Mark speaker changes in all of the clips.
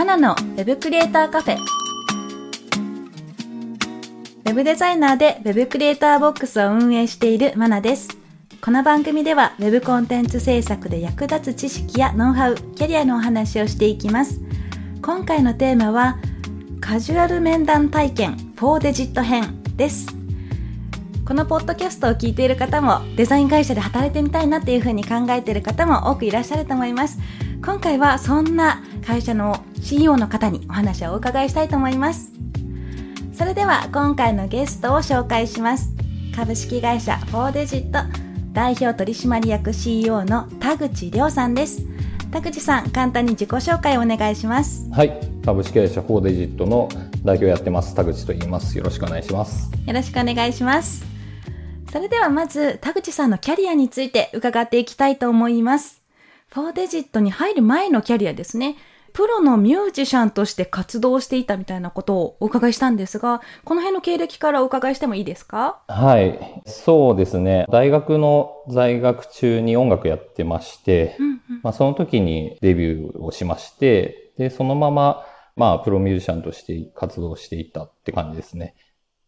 Speaker 1: マナのウェブクリエイターカフェ。ウェブデザイナーでウェブクリエイターボックスを運営しているマナです。この番組ではウェブコンテンツ制作で役立つ知識やノウハウ、キャリアのお話をしていきます。今回のテーマはカジュアル面談体験4デジット編です。このポッドキャストを聞いている方もデザイン会社で働いてみたいなっていうふうに考えている方も多くいらっしゃると思います。今回はそんな会社の CEO の方にお話をお伺いしたいと思います。それでは今回のゲストを紹介します。株式会社 4DEGIT 代表取締役 CEO の田口亮さんです。田口さん、簡単に自己紹介をお願いします。
Speaker 2: はい、株式会社フォーデジットの代表やってます田口と言います。よろしくお願いします。
Speaker 1: よろしくお願いします。それではまず田口さんのキャリアについて伺っていきたいと思います。フォーデジットに入る前のキャリアですね。プロのミュージシャンとして活動していたみたいなことをお伺いしたんですが、この辺の経歴からお伺いしてもいいですか？
Speaker 2: はい、そうですね。大学の在学中に音楽やってまして、
Speaker 1: うんうん。
Speaker 2: まあその時にデビューをしまして、で、そのまま、まあプロミュージシャンとして活動していたって感じですね。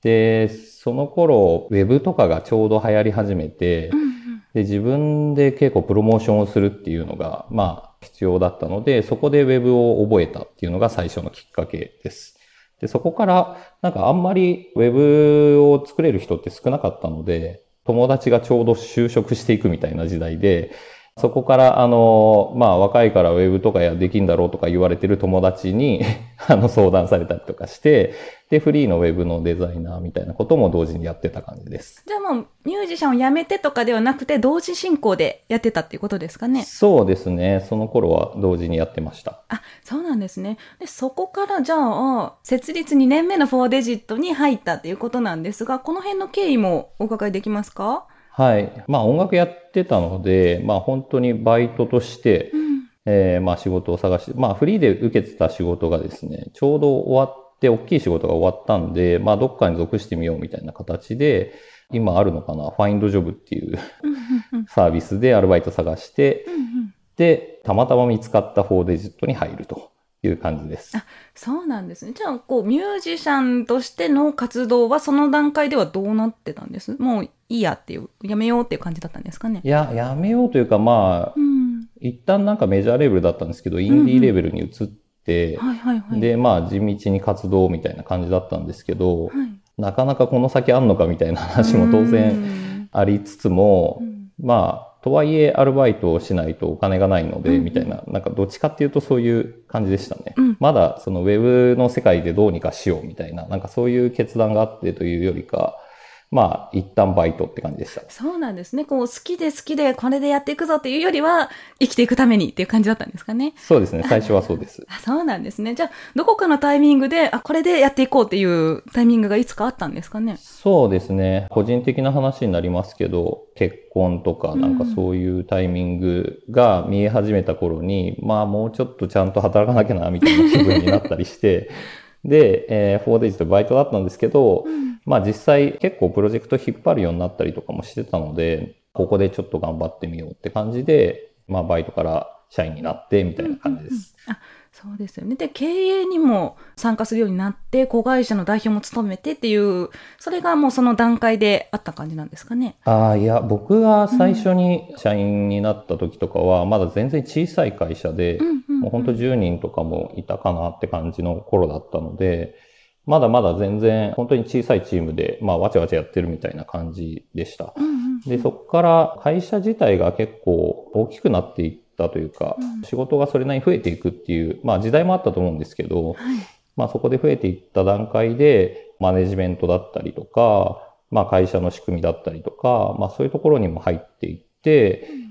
Speaker 2: で、その頃、ウェブとかがちょうど流行り始めて、
Speaker 1: うんうん
Speaker 2: で、自分で結構プロモーションをするっていうのが、まあ、必要だったので、そこで Web を覚えたっていうのが最初のきっかけです。で、そこから、なんかあんまり Web を作れる人って少なかったので、友達がちょうど就職していくみたいな時代で、そこから、あの、まあ、若いからウェブとかやできんだろうとか言われてる友達に、あの、相談されたりとかして、で、フリーのウェブのデザイナーみたいなことも同時にやってた感じです。
Speaker 1: じゃあもうミュージシャンを辞めてとかではなくて同時進行でやってたっていうことですかね。
Speaker 2: そうですね。その頃は同時にやってました。
Speaker 1: あ、そうなんですね。で、そこからじゃあ、設立2年目の4デジットに入ったっていうことなんですが、この辺の経緯もお伺いできますか？
Speaker 2: はい。まあ音楽やってたので、まあ本当にバイトとして
Speaker 1: う、ん。
Speaker 2: えーまあ仕事を探して、まあフリーで受けてた仕事がですね、ちょうど終わって、大きい仕事が終わったんで、まあどっかに属してみようみたいな形で、今あるのかな、ファインドジョブっていうサービスでアルバイト探して、で、たまたま見つかった4デジットに入るという感じです。
Speaker 1: そうなんですね。じゃあ、こう、ミュージシャンとしての活動は、その段階ではどうなってたんです？もういいやっていう、やめようっていう感じだったんですかね？
Speaker 2: い。や、やめようというか、まあ
Speaker 1: う、ん。
Speaker 2: 一旦なんかメジャーレベルだったんですけど、インディーレベルに移って。で、まあ、地道に活動みたいな感じだったんですけど、
Speaker 1: はい、
Speaker 2: なかなかこの先あんのかみたいな話も当然
Speaker 1: 然、
Speaker 2: ありつつも
Speaker 1: う、ん
Speaker 2: まあ、とはいえアルバイトをしないとお金がないので、みたいな、なんかどっちかっていうとそういう感じでしたね。
Speaker 1: うん。
Speaker 2: まだそのウェブの世界でどうにかしようみたいな、なんかそういう決断があってというよりか、まあ、一旦バイトって感じでした。
Speaker 1: そうなんですね。こう、好きで好きでこれでやっていくぞっていうよりは、生きていくためにっていう感じだったんですかね。
Speaker 2: そうですね、最初はそうです。
Speaker 1: あそうなんですね。じゃあ、どこかのタイミングで、あ、これでやっていこうっていうタイミングがいつかあったんですかね。
Speaker 2: そうですね。個人的な話になりますけど、結婚とか、なんかそういうタイミングが見え始めた頃に、まあもうちょっとちゃんと働かなきゃな、みたいな気分になったりして、で、えー、4days とバイトだったんですけど、
Speaker 1: うん。
Speaker 2: まあ実際結構プロジェクト引っ張るようになったりとかもしてたので、ここでちょっと頑張ってみようって感じで、まあバイトから社員になってみたいな感じです。
Speaker 1: あ、そうですよね。で、経営にも参加するようになって、子会社の代表も務めてっていう、それがもうその段階であった感じなんですかね。
Speaker 2: ああ、いや、僕が最初に社員になった時とかは、まだ全然小さい会社で、
Speaker 1: うんうん、うん。
Speaker 2: もう本当10人とかもいたかなって感じの頃だったので、まだまだ全然本当に小さいチームで、まあわちゃわちゃやってるみたいな感じでした。
Speaker 1: うんうん。
Speaker 2: で、そこから会社自体が結構大きくなっていったというか、
Speaker 1: うん
Speaker 2: 仕事がそれなりに増えていくっていう、まあ時代もあったと思うんですけど、
Speaker 1: はい。
Speaker 2: まあそこで増えていった段階で、マネジメントだったりとか、まあ会社の仕組みだったりとか、まあそういうところにも入っていって、
Speaker 1: うん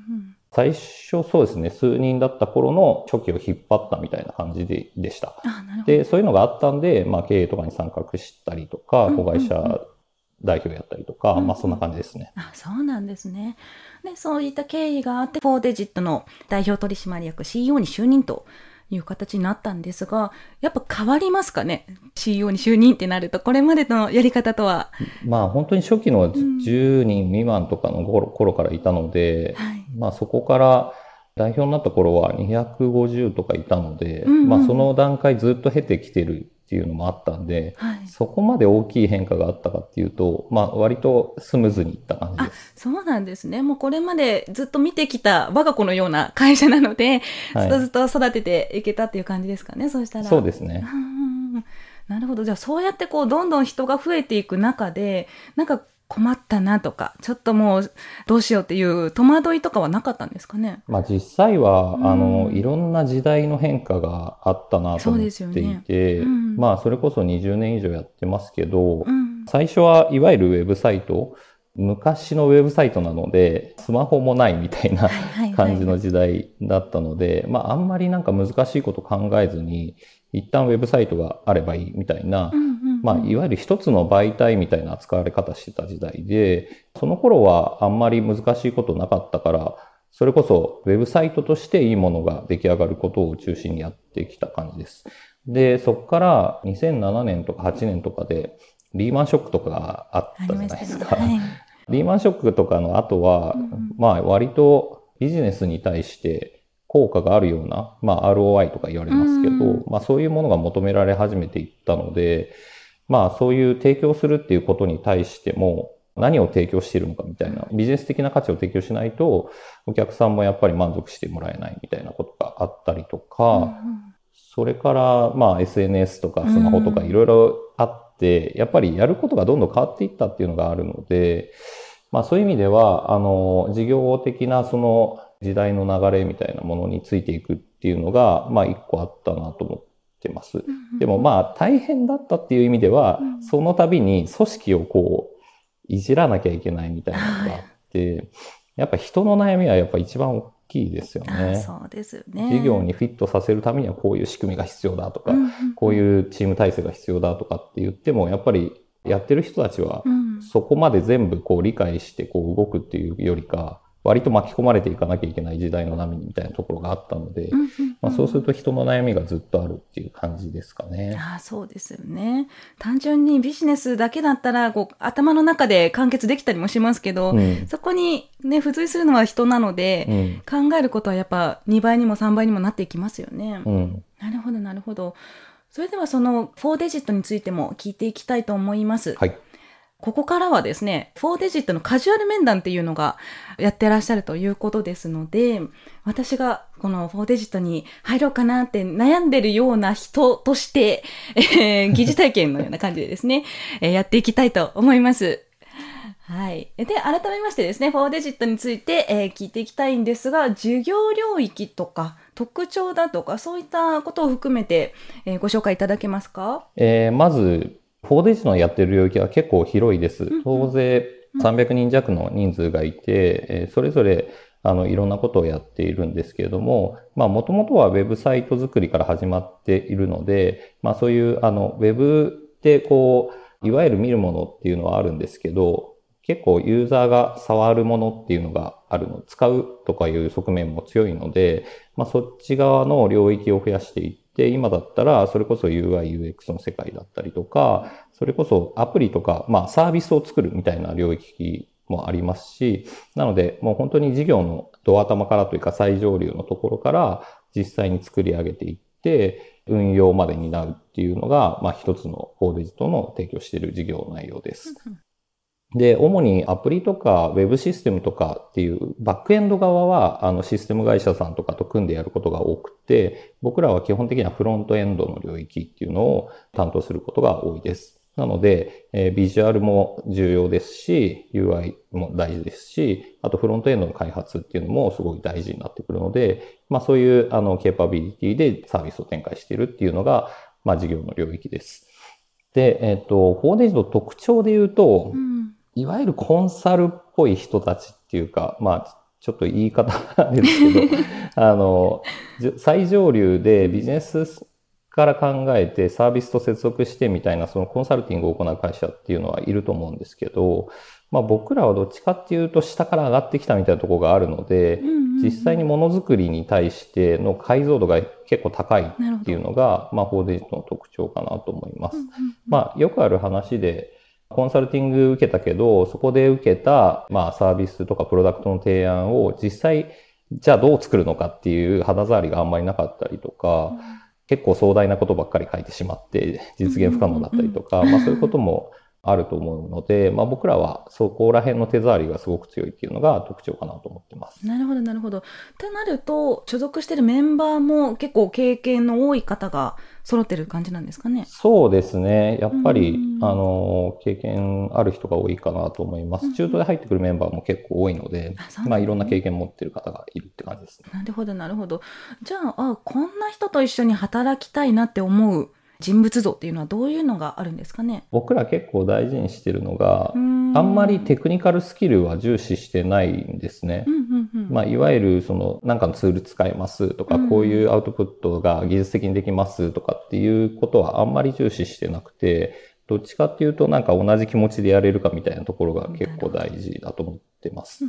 Speaker 2: 最初そうですね、数人だった頃の初期を引っ張ったみたいな感じででした。で、そういうのがあったんで、まあ経営とかに参画したりとか、
Speaker 1: うん
Speaker 2: 子会社
Speaker 1: うんうん
Speaker 2: 代表やったりとか、
Speaker 1: うん
Speaker 2: まあそんな感じですね。
Speaker 1: あそうなんですね。で、そういった経緯があって、フォーデジットの代表取締役 CEO に就任という形になったんですが、やっぱ変わりますかね ?CEO に就任ってなると、これまでのやり方とは。
Speaker 2: まあ本当に初期の10人未満とかの頃頃からいたので、
Speaker 1: はい。
Speaker 2: まあそこから代表になった頃は250とかいたので、
Speaker 1: うんうん
Speaker 2: まあその段階ずっと経てきてるっていうのもあったんで、
Speaker 1: はい。
Speaker 2: そこまで大きい変化があったかっていうと、まあ割とスムーズにいった感じです。
Speaker 1: そうなんですね。もうこれまでずっと見てきた我が子のような会社なので、
Speaker 2: はい
Speaker 1: ずっとずっと育てていけたっていう感じですかね、そうしたら。
Speaker 2: そうですね。
Speaker 1: なるほど。じゃあそうやってこう、どんどん人が増えていく中で、なんか困ったなとか、ちょっともうどうしようっていう戸惑いとかはなかったんですかね？
Speaker 2: まあ実際は、
Speaker 1: うん。
Speaker 2: あの、いろんな時代の変化があったなと思っていて、
Speaker 1: うん。
Speaker 2: まあそれこそ20年以上やってますけど、
Speaker 1: うん。
Speaker 2: 最初はいわゆるウェブサイト、昔のウェブサイトなので、スマホもないみたいな感じの時代だったので、まああんまりなんか難しいこと考えずに、一旦ウェブサイトがあればいいみたいな
Speaker 1: うん
Speaker 2: まあ、いわゆる一つの媒体みたいな扱われ方してた時代で、その頃はあんまり難しいことなかったから、それこそウェブサイトとしていいものが出来上がることを中心にやってきた感じです。で、そこから2007年とか8年とかでリーマンショックとかがあったじゃないですか。
Speaker 1: ね。はい。
Speaker 2: リーマンショックとかの後は、
Speaker 1: うんうん
Speaker 2: まあ割とビジネスに対して効果があるような、まあ ROI とか言われますけど、
Speaker 1: うん
Speaker 2: まあそういうものが求められ始めていったので、まあそういう提供するっていうことに対しても何を提供しているのかみたいな、ビジネス的な価値を提供しないと、お客さんもやっぱり満足してもらえないみたいなことがあったりとか、それから、まあ SNS とかスマホとかいろいろあって、やっぱりやることがどんどん変わっていったっていうのがあるので、まあそういう意味では、あの、事業的なその時代の流れみたいなものについていくっていうのが、まあ一個あったなと思ってます。
Speaker 1: うん
Speaker 2: でもまあ大変だったっていう意味では、
Speaker 1: うん
Speaker 2: その度に組織をこう、いじらなきゃいけないみたいなのがあって、やっぱ人の悩みはやっぱ一番大きいですよ
Speaker 1: あ
Speaker 2: ね。
Speaker 1: そうですよね。
Speaker 2: 事業にフィットさせるためにはこういう仕組みが必要だとか、こういうチーム体制が必要だとかって言っても、やっぱりやってる人たちは
Speaker 1: うん
Speaker 2: そこまで全部こう理解してこう動くっていうよりか、割と巻き込まれていかなきゃいけない時代の波みたいなところがあったので、
Speaker 1: うんうん
Speaker 2: まあ、そうすると人の悩みがずっとあるっていう感じですかね。
Speaker 1: ああそうですよね。単純にビジネスだけだったらこう頭の中で完結できたりもしますけど、
Speaker 2: うん。
Speaker 1: そこにね付随するのは人なので、
Speaker 2: うん。
Speaker 1: 考えることはやっぱ2倍にも3倍にもなっていきますよね。
Speaker 2: うん。
Speaker 1: なるほどなるほど。それではその4デジットについても聞いていきたいと思います。
Speaker 2: はい。
Speaker 1: ここからはですね、4デジットのカジュアル面談っていうのがやってらっしゃるということですので、私がこの4デジットに入ろうかなって悩んでるような人として、えー疑似体験のような感じでですね、えーやっていきたいと思います。はい。で、改めましてですね、4デジットについて、えー聞いていきたいんですが、授業領域とか特徴だとか、そういったことを含めて、えーご紹介いただけますか？
Speaker 2: えーまず、4デジのやってる領域は結構広いです。当然300人弱の人数がいて、えーそれぞれあのいろんなことをやっているんですけれども、まあもともとはウェブサイト作りから始まっているので、まあそういうあのウェブでこう、いわゆる見るものっていうのはあるんですけど、結構ユーザーが触るものっていうのがあるの、使うとかいう側面も強いので、まあそっち側の領域を増やしていって、今だったらそれこそ UI、UX の世界だったりとか、それこそアプリとか、まあサービスを作るみたいな領域もありますし、なのでもう本当に事業のドア頭からというか最上流のところから実際に作り上げていって、運用まで担うっていうのが、まあ一つの4デジットの提供している事業内容です。で、主にアプリとかウェブシステムとかっていうバックエンド側はあのシステム会社さんとかと組んでやることが多くて、僕らは基本的にはフロントエンドの領域っていうのを担当することが多いです。なので、えービジュアルも重要ですし、UI も大事ですし、あとフロントエンドの開発っていうのもすごい大事になってくるので、まあそういうあのケーパビリティでサービスを展開しているっていうのが、まあ事業の領域です。で、えっ、と、4デジの特徴で言うと、
Speaker 1: うん。
Speaker 2: いわゆるコンサルっぽい人たちっていうか、まあ、ちょっと言い方ですけど、あの、最上流でビジネスから考えてサービスと接続してみたいなそのコンサルティングを行う会社っていうのはいると思うんですけど、まあ僕らはどっちかっていうと下から上がってきたみたいなところがあるので、実際にものづくりに対しての解像度が結構高いっていうのが、まあフォーデジットの特徴かなと思います。まあよくある話で、コンサルティング受けたけど、そこで受けた、まあ、サービスとかプロダクトの提案を実際、じゃあどう作るのかっていう肌触りがあんまりなかったりとか、結構壮大なことばっかり書いてしまって実現不可能だったりとか、まあそういうこともあると思うので、まあ僕らはそこら辺の手触りがすごく強いっていうのが特徴かなと思ってます。
Speaker 1: なるほど、なるほど。ってなると、所属してるメンバーも結構経験の多い方が揃ってる感じなんですかね？
Speaker 2: そうですね。やっぱり、あの、経験ある人が多いかなと思います。中途で入ってくるメンバーも結構多いので、あまあいろんな経験持ってる方がいるって感じですね。
Speaker 1: なるほど、なるほど。じゃあ、あ、こんな人と一緒に働きたいなって思う人物像っていうのはどういうのがあるんですかね？
Speaker 2: 僕ら結構大事にしてるのが、あんまりテクニカルスキルは重視してないんですね。まあ、いわゆるその、なんかのツール使えますとか、こういうアウトプットが技術的にできますとかっていうことはあんまり重視してなくて、どっちかっていうとなんか同じ気持ちでやれるかみたいなところが結構大事だと思ってます。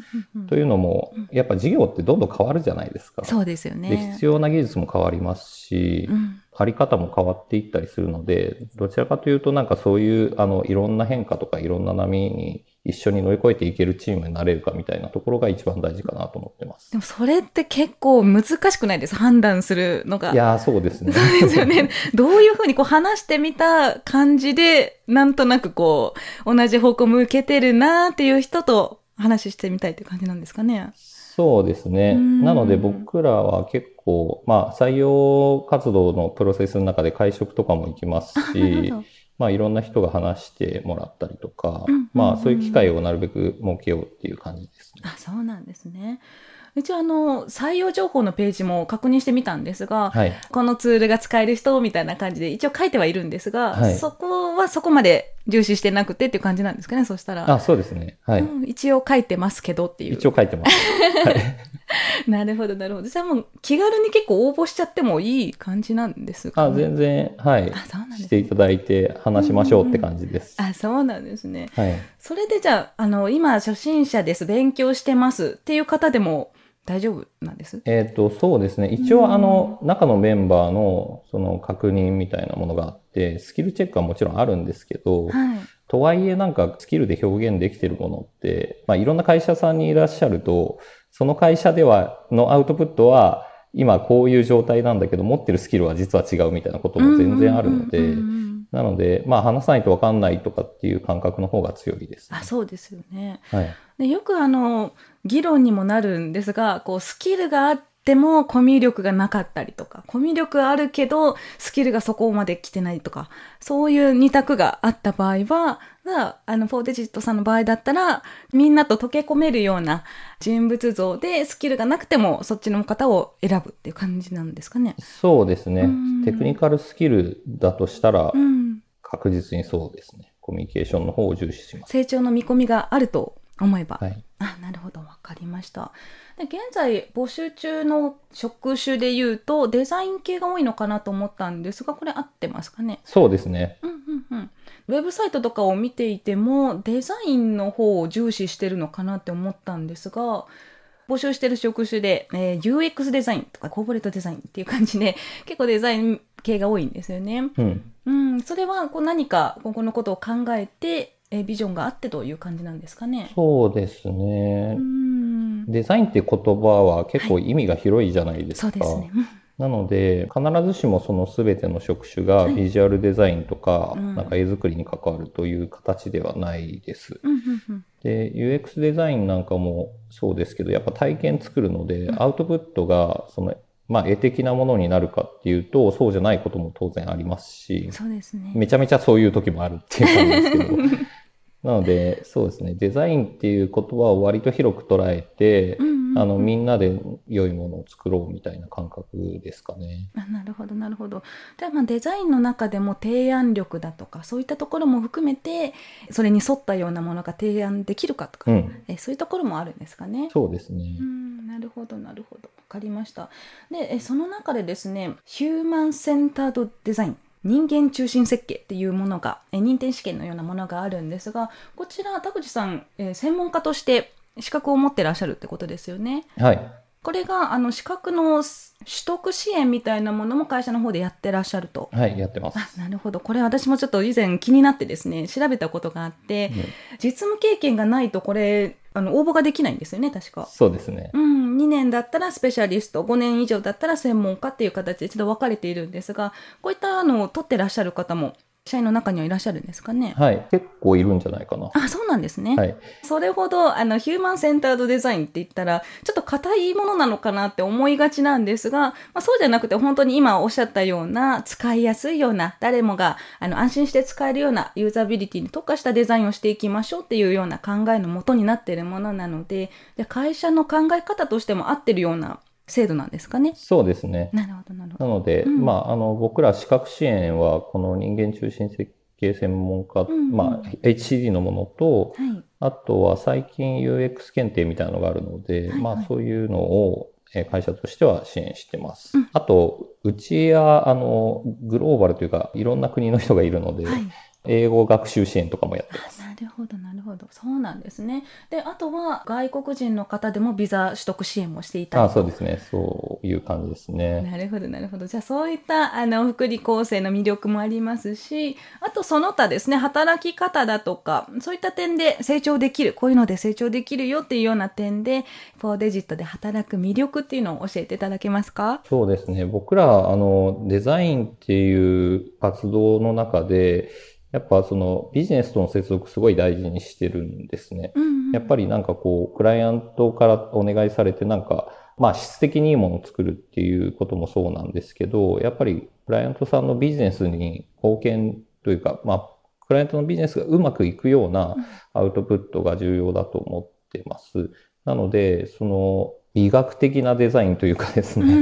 Speaker 2: というのも、やっぱ事業ってどんどん変わるじゃないですか。
Speaker 1: そうですよね。
Speaker 2: で、必要な技術も変わりますし、うんあり方も変わっていったりするので、どちらかというとなんかそういう、あの、いろんな変化とかいろんな波に一緒に乗り越えていけるチームになれるかみたいなところが一番大事かなと思ってます。
Speaker 1: でもそれって結構難しくないです？判断するのが。
Speaker 2: いやそうですね。
Speaker 1: そうですよね。どういうふうにこう話してみた感じで、なんとなくこう、同じ方向向けてるなっていう人と話してみたいっていう感じなんですかね？
Speaker 2: そうですね。なので僕らは結構、まあ採用活動のプロセスの中で会食とかも行きますし、まあいろんな人が話してもらったりとか、まあそういう機会をなるべく設けようっていう感じです
Speaker 1: ね。あ、そうなんですね。一応あの、採用情報のページも確認してみたんですが、はい、このツールが使える人みたいな感じで一応書いてはいるんですが、はい、そこはそこまで重視してなくてっていう感じなんですかね、そしたら。
Speaker 2: あ、そうですね。はい、う
Speaker 1: ん、一応書いてますけどっていう。
Speaker 2: 一応書いてます。はい、
Speaker 1: なるほど、なるほど。じゃあもう気軽に結構応募しちゃってもいい感じなんですか、
Speaker 2: ね、あ、全然、はい。あ、そうなんです、ね、していただいて話しましょうって感じです。
Speaker 1: うんうん、あ、そうなんですね。はい。それでじゃあ、あの、今初心者です、勉強してますっていう方でも、大丈夫なんです？
Speaker 2: えっ、と、そうですね。一応、あの、中のメンバーの、その確認みたいなものがあって、スキルチェックはもちろんあるんですけど、はい、とはいえなんかスキルで表現できてるものって、まあ、いろんな会社さんにいらっしゃると、その会社では、のアウトプットは、今こういう状態なんだけど、持ってるスキルは実は違うみたいなことも全然あるので、なので、まあ話さないとわかんないとかっていう感覚の方が強いです、
Speaker 1: ね、あ、そうですよね。はい。でよくあの、議論にもなるんですが、こう、スキルがあってもコミュ力がなかったりとか、コミュ力あるけど、スキルがそこまで来てないとか、そういう二択があった場合は、あの、フォーデジットさんの場合だったら、みんなと溶け込めるような人物像で、スキルがなくても、そっちの方を選ぶっていう感じなんですかね。
Speaker 2: そうですね。テクニカルスキルだとしたら、確実にそうですね。コミュニケーションの方を重視します。
Speaker 1: 成長の見込みがあると思えば。はい、あ、なるほど、わかりました。で現在募集中の職種で言うとデザイン系が多いのかなと思ったんですがこれ合ってますかね？
Speaker 2: そうですね、
Speaker 1: うんうんうん、ウェブサイトとかを見ていてもデザインの方を重視してるのかなって思ったんですが募集してる職種で、えー、UX デザインとかコーポレートデザインっていう感じで結構デザイン系が多いんですよね。うん、うん、それはこう何か今後のことを考えてえビジョンがあってという感じなんですかね。
Speaker 2: そうですね。デザインって言葉は結構意味が広いじゃないですか。はい、そうですね。なので、必ずしもその全ての職種がビジュアルデザインとか、なんか絵作りに関わるという形ではないです。で、UX デザインなんかもそうですけど、やっぱ体験作るので、アウトプットがそのまあ、絵的なものになるかっていうと、そうじゃないことも当然ありますし、
Speaker 1: そうですね。
Speaker 2: めちゃめちゃそういう時もあるっていう感じですけど、なので、そうですね、デザインっていう言葉を割と広く捉えて、
Speaker 1: うんうんうん
Speaker 2: あの、みんなで良いものを作ろうみたいな感覚ですかね。
Speaker 1: あなるほどなるほどではまあデザインの中でも提案力だとかそういったところも含めてそれに沿ったようなものが提案できるかとか、
Speaker 2: うん。
Speaker 1: えそういうところもあるんですかね。
Speaker 2: そうですね
Speaker 1: う。んなるほどなるほど。わかりました。でえその中でですねヒューマンセンタードデザイン人間中心設計っていうものがえ認定試験のようなものがあるんですがこちら田口さん、え専門家として資格を持ってらっしゃるってことですよね。
Speaker 2: はい。
Speaker 1: これがあの資格の取得支援みたいなものも会社の方でやってらっしゃると。
Speaker 2: はい、やってます。
Speaker 1: あなるほど。これ私もちょっと以前気になってですね調べたことがあって、
Speaker 2: うん
Speaker 1: 実務経験がないとこれあの応募ができないんですよね確か。
Speaker 2: そうですね。
Speaker 1: うん、2年だったらスペシャリスト5年以上だったら専門家っていう形でちょっと分かれているんですがこういったのを取ってらっしゃる方も社員の中にはいらっしゃるんですかね？
Speaker 2: はい。結構いるんじゃないかな。
Speaker 1: あそうなんですね、
Speaker 2: はい。
Speaker 1: それほどあのヒューマンセンタードデザインって言ったらちょっと硬いものなのかなって思いがちなんですが、まあ、そうじゃなくて本当に今おっしゃったような使いやすいような誰もがあの安心して使えるようなユーザビリティに特化したデザインをしていきましょうっていうような考えのもとになっているものなのでで会社の考え方としても合ってるような制度なんですかね。
Speaker 2: そうですね。
Speaker 1: なるほどなるほど。
Speaker 2: なので、
Speaker 1: うん
Speaker 2: まあ、あの、僕ら資格支援は、この人間中心設計専門家、
Speaker 1: うんうん
Speaker 2: まあ、HCD のものと、
Speaker 1: はい。
Speaker 2: あとは最近 UX 検定みたいなのがあるので、
Speaker 1: はいはい
Speaker 2: まあ、そういうのを、えー会社としては支援してます。
Speaker 1: うん
Speaker 2: あと、うちや、あの、グローバルというか、いろんな国の人がいるので、
Speaker 1: はい。
Speaker 2: 英語学習支援とかもやってます。
Speaker 1: なるほどなるほどそうなんですねであとは外国人の方でもビザ取得支援もしていたり
Speaker 2: あそうですね。そういう感じですね。
Speaker 1: なるほどなるほどじゃあそういったあの福利厚生の魅力もありますしあとその他ですね働き方だとかそういった点で成長できるこういうので成長できるよっていうような点でフォーデジットで働く魅力っていうのを教えていただけますか？
Speaker 2: そうですね。僕ら、あの、デザインっていう活動の中で、やっぱそのビジネスとの接続すごい大事にしてるんですね。
Speaker 1: うんうん。
Speaker 2: やっぱりなんかこう、クライアントからお願いされてなんか、まあ質的にいいものを作るっていうこともそうなんですけど、やっぱりクライアントさんのビジネスに貢献というか、まあ、クライアントのビジネスがうまくいくようなアウトプットが重要だと思ってます。なので、その美学的なデザインというかですね、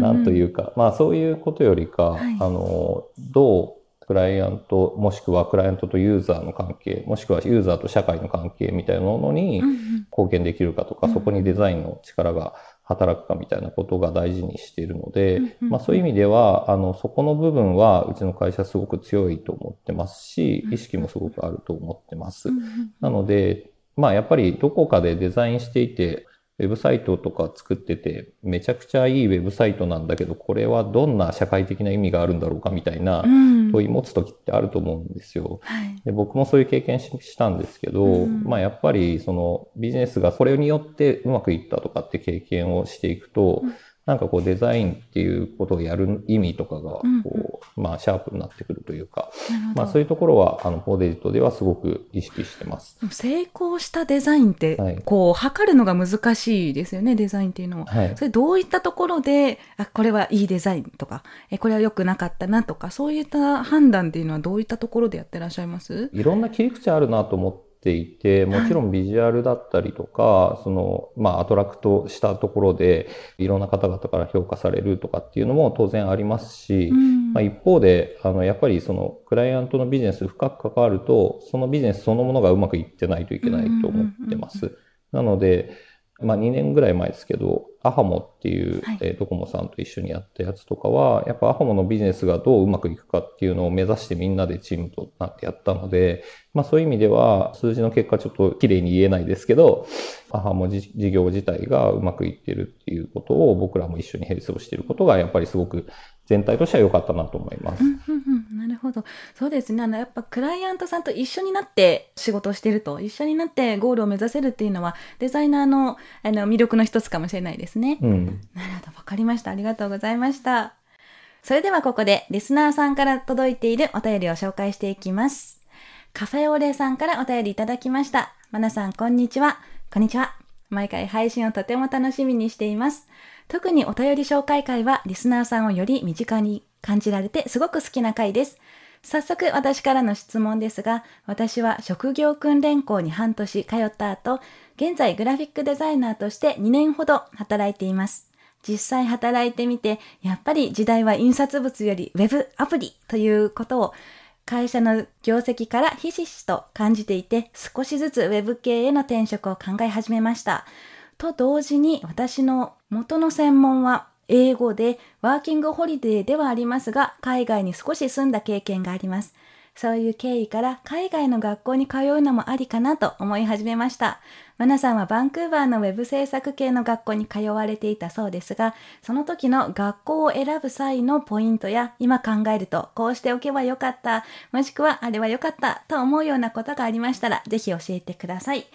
Speaker 2: なんというか、まあそういうことよりか、
Speaker 1: はい。
Speaker 2: あの、どうクライアント、もしくはクライアントとユーザーの関係、もしくはユーザーと社会の関係みたいなものに
Speaker 1: うんうん。
Speaker 2: 貢献できるかとか、
Speaker 1: うん
Speaker 2: そこにデザインの力が働くかみたいなことが大事にしているので、
Speaker 1: うんうん
Speaker 2: まあそういう意味では、あの、そこの部分はうちの会社すごく強いと思ってますし
Speaker 1: う、ん。
Speaker 2: 意識もすごくあると思ってます。
Speaker 1: うんうん。
Speaker 2: なので、まあやっぱりどこかでデザインしていて、ウェブサイトとか作ってて、めちゃくちゃいいウェブサイトなんだけど、これはどんな社会的な意味があるんだろうかみたいな
Speaker 1: うん。
Speaker 2: 問い持つ時ってあると思うんですよ。
Speaker 1: はい。
Speaker 2: で僕もそういう経験ししたんですけど、
Speaker 1: うん。
Speaker 2: まあやっぱりそのビジネスがこれによってうまくいったとかって経験をしていくと、
Speaker 1: うん
Speaker 2: なんかこうデザインっていうことをやる意味とかが
Speaker 1: うん
Speaker 2: こう、まあシャープになってくるというか、まあそういうところはあのフォーデジットではすごく意識してます。
Speaker 1: 成功したデザインって、
Speaker 2: はい
Speaker 1: こう測るのが難しいですよねデザインっていうのは。
Speaker 2: はい。
Speaker 1: それどういったところであこれはいいデザインとかえこれは良くなかったなとかそういった判断っていうのはどういったところでやってらっしゃいます？
Speaker 2: いろんな切り口あるなと思っていて、もちろんビジュアルだったりとか、その、まあ、アトラクトしたところで、いろんな方々から評価されるとかっていうのも当然ありますし、
Speaker 1: うん。
Speaker 2: まあ、一方で、あの、やっぱりその、クライアントのビジネス深く関わると、そのビジネスそのものがうまくいってないといけないと思ってます。なので、まあ、2年ぐらい前ですけど、アハモっていう、
Speaker 1: はい。
Speaker 2: えードコモさんと一緒にやったやつとかは、やっぱアハモのビジネスがどううまくいくかっていうのを目指してみんなでチームとなってやったので、まあそういう意味では数字の結果ちょっと綺麗に言えないですけど、アハモ事事業自体がうまくいってるっていうことを僕らも一緒に並走していることがやっぱりすごく全体としては良かったなと思います。
Speaker 1: うんうんうんなるほどそうですねあのやっぱクライアントさんと一緒になって仕事をしてると一緒になってゴールを目指せるっていうのはデザイナーのあの魅力の一つかもしれないですね。
Speaker 2: うん。
Speaker 1: なるほどわかりましたありがとうございました。それではここでリスナーさんから届いているお便りを紹介していきます。カフェオレさんからお便りいただきました。マナさん、こんにちは。こんにちは。毎回配信をとても楽しみにしています。特にお便り紹介会はリスナーさんをより身近に感じられてすごく好きな回です。早速私からの質問ですが、私は職業訓練校に半年通った後、現在グラフィックデザイナーとして2年ほど働いています。実際働いてみて、やっぱり時代は印刷物よりウェブアプリということを会社の業績からひしひしと感じていて、少しずつウェブ系への転職を考え始めました。と同時に私の元の専門は英語でワーキングホリデーではありますが、海外に少し住んだ経験があります。そういう経緯から海外の学校に通うのもありかなと思い始めました。マナさんはバンクーバーのウェブ制作系の学校に通われていたそうですが、その時の学校を選ぶ際のポイントや今考えるとこうしておけばよかった、もしくはあれはよかったと思うようなことがありましたら、ぜひ教えてください。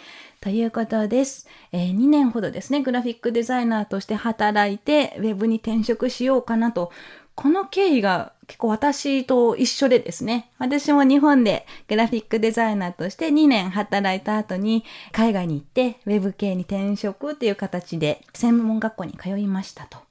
Speaker 1: ということです。えー2年ほどですね、グラフィックデザイナーとして働いて、ウェブに転職しようかなと。この経緯が結構私と一緒でですね、私も日本でグラフィックデザイナーとして2年働いた後に海外に行ってウェブ系に転職っていう形で専門学校に通いましたと。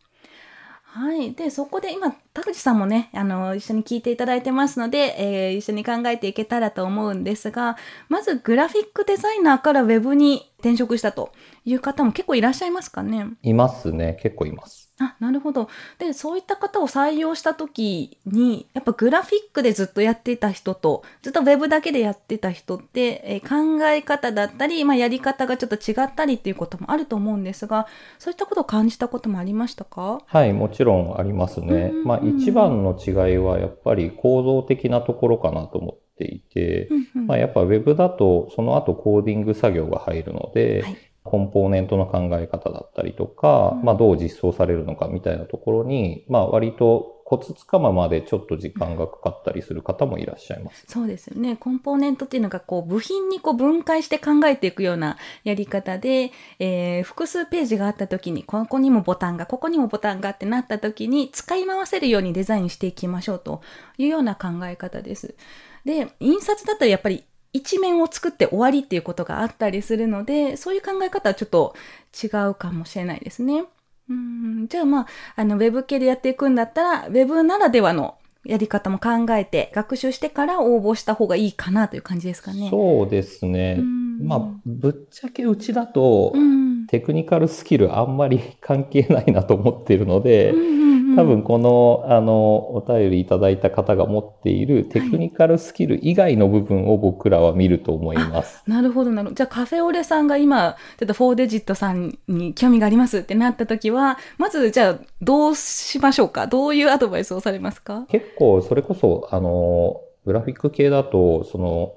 Speaker 1: はい。で、そこで今、田口さんもね、あの、一緒に聞いていただいてますので、えー一緒に考えていけたらと思うんですが、まずグラフィックデザイナーからウェブに転職したという方も結構いらっしゃいますかね？
Speaker 2: いますね。結構います。
Speaker 1: あ、なるほど。で、そういった方を採用した時に、やっぱグラフィックでずっとやっていた人と、ずっとウェブだけでやってた人って、えー考え方だったり、まあ、やり方がちょっと違ったりっていうこともあると思うんですが、そういったことを感じたこともありましたか？
Speaker 2: はい、もちろんありますね
Speaker 1: うん。
Speaker 2: まあ一番の違いはやっぱり構造的なところかなと思っていて、
Speaker 1: うんうん
Speaker 2: まあやっぱ Web だとその後コーディング作業が入るので、
Speaker 1: はい
Speaker 2: コンポーネントの考え方だったりとか、
Speaker 1: うん
Speaker 2: まあどう実装されるのかみたいなところに、まあ割とコツつかままでちょっと時間がかかったりする方もいらっしゃいます。
Speaker 1: そうですよね。コンポーネントっていうのがこう部品にこう分解して考えていくようなやり方で、えー複数ページがあった時に、ここにもボタンが、ここにもボタンがってなった時に使い回せるようにデザインしていきましょうというような考え方です。で、印刷だったらやっぱり一面を作って終わりっていうことがあったりするので、そういう考え方はちょっと違うかもしれないですね。うんじゃあまあ、あの、ウェブ系でやっていくんだったら、ウェブならではのやり方も考えて、学習してから応募した方がいいかなという感じですかね。
Speaker 2: そうですね。
Speaker 1: うん
Speaker 2: まあぶっちゃけうちだと、
Speaker 1: うん。
Speaker 2: テクニカルスキルあんまり関係ないなと思っているので、
Speaker 1: うんうんうん
Speaker 2: 多分この、あの、お便りいただいた方が持っているテクニカルスキル以外の部分を僕らは見ると思います。
Speaker 1: なるほど、なるほど。じゃあカフェオレさんが今、ちょっと4デジットさんに興味がありますってなった時は、まずじゃあどうしましょうか？どういうアドバイスをされますか？
Speaker 2: 結構それこそ、あの、グラフィック系だと、その、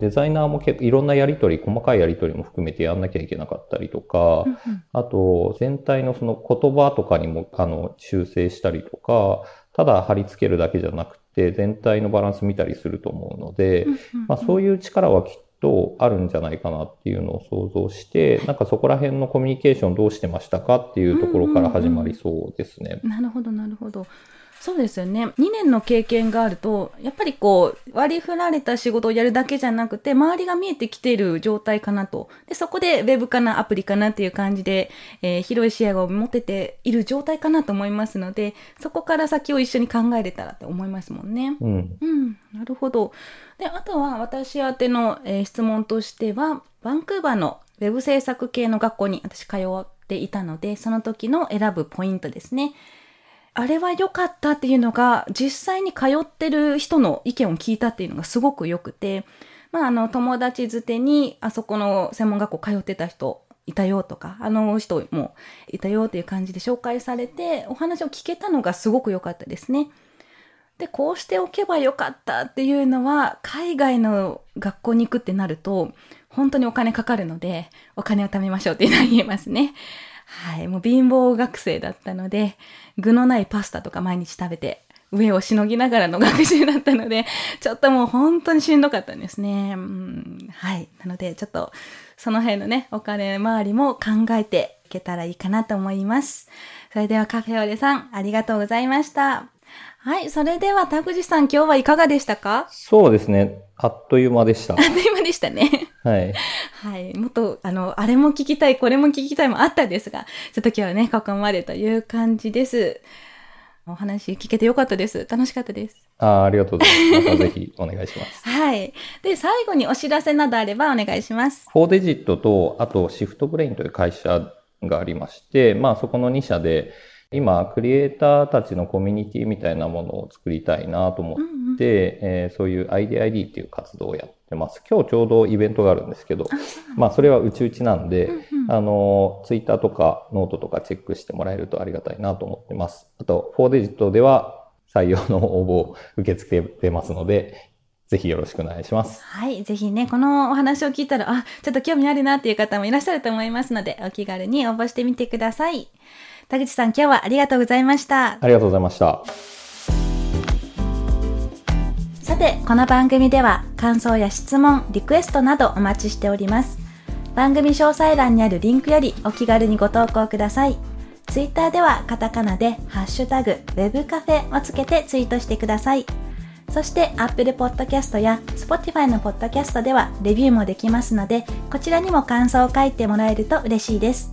Speaker 2: デザイナーも結構いろんなやりとり、細かいやりとりも含めてやんなきゃいけなかったりとか、あと、全体のその言葉とかにも、あの、修正したりとか、ただ貼り付けるだけじゃなくて、全体のバランス見たりすると思うので、まあそういう力はきっとあるんじゃないかなっていうのを想像して、なんかそこら辺のコミュニケーションどうしてましたかっていうところから始まりそうですね。
Speaker 1: なるほど、なるほど。そうですよね。2年の経験があると、やっぱりこう、割り振られた仕事をやるだけじゃなくて、周りが見えてきている状態かなと。で、そこでウェブかな、アプリかなっていう感じで、えー広い視野を持てている状態かなと思いますので、そこから先を一緒に考えれたらと思いますもんね。
Speaker 2: うん。
Speaker 1: うん、なるほど。で、あとは私宛ての、えー質問としては、バンクーバーのウェブ制作系の学校に私通っていたので、その時の選ぶポイントですね。あれは良かったっていうのが、実際に通ってる人の意見を聞いたっていうのがすごく良くて、まあ、あの、友達づてに、あそこの専門学校通ってた人いたよとか、あの人もいたよっていう感じで紹介されて、お話を聞けたのがすごく良かったですね。で、こうしておけばよかったっていうのは、海外の学校に行くってなると、本当にお金かかるので、お金を貯めましょうっていうのは言えますね。はい。もう貧乏学生だったので、具のないパスタとか毎日食べて、上をしのぎながらの学習だったので、ちょっともう本当にしんどかったんですね。うん、はい。なので、ちょっと、その辺のね、お金周りも考えていけたらいいかなと思います。それではカフェオレさん、ありがとうございました。はい。それでは、田口さん、今日はいかがでしたか？
Speaker 2: そうですね。あっという間でした。
Speaker 1: あっという間でしたね。
Speaker 2: はい。
Speaker 1: はい。もっと、あの、あれも聞きたい、これも聞きたいもあったんですが、ちょっと今日はね、ここまでという感じです。お話聞けてよかったです。楽しかったです。
Speaker 2: あありがとうございます。またぜひお願いします。
Speaker 1: はい。で、最後にお知らせなどあればお願いします。
Speaker 2: 4デジットと、あとシフトブレインという会社がありまして、まあそこの2社で、今、クリエイターたちのコミュニティみたいなものを作りたいなと思って、
Speaker 1: うんうん。
Speaker 2: えーそういう IDID っていう活動をやってます。今日ちょうどイベントがあるんですけど、まあそれはうちうちなんで、
Speaker 1: うんうん
Speaker 2: あの、ツイッターとかノートとかチェックしてもらえるとありがたいなと思ってます。あと、フォーデジットでは採用の応募を受け付けてますので、ぜひよろしくお願いします。
Speaker 1: はい。ぜひね、このお話を聞いたら、あ、ちょっと興味あるなっていう方もいらっしゃると思いますので、お気軽に応募してみてください。田口さん、今日はありがとうございました。
Speaker 2: ありがとうございました。
Speaker 1: さて、この番組では感想や質問、リクエストなどお待ちしております。番組詳細欄にあるリンクよりお気軽にご投稿ください。ツイッターではカタカナでハッシュタグ web カフェをつけてツイートしてください。そして Apple Podcast や Spotify の Podcast ではレビューもできますので、こちらにも感想を書いてもらえると嬉しいです。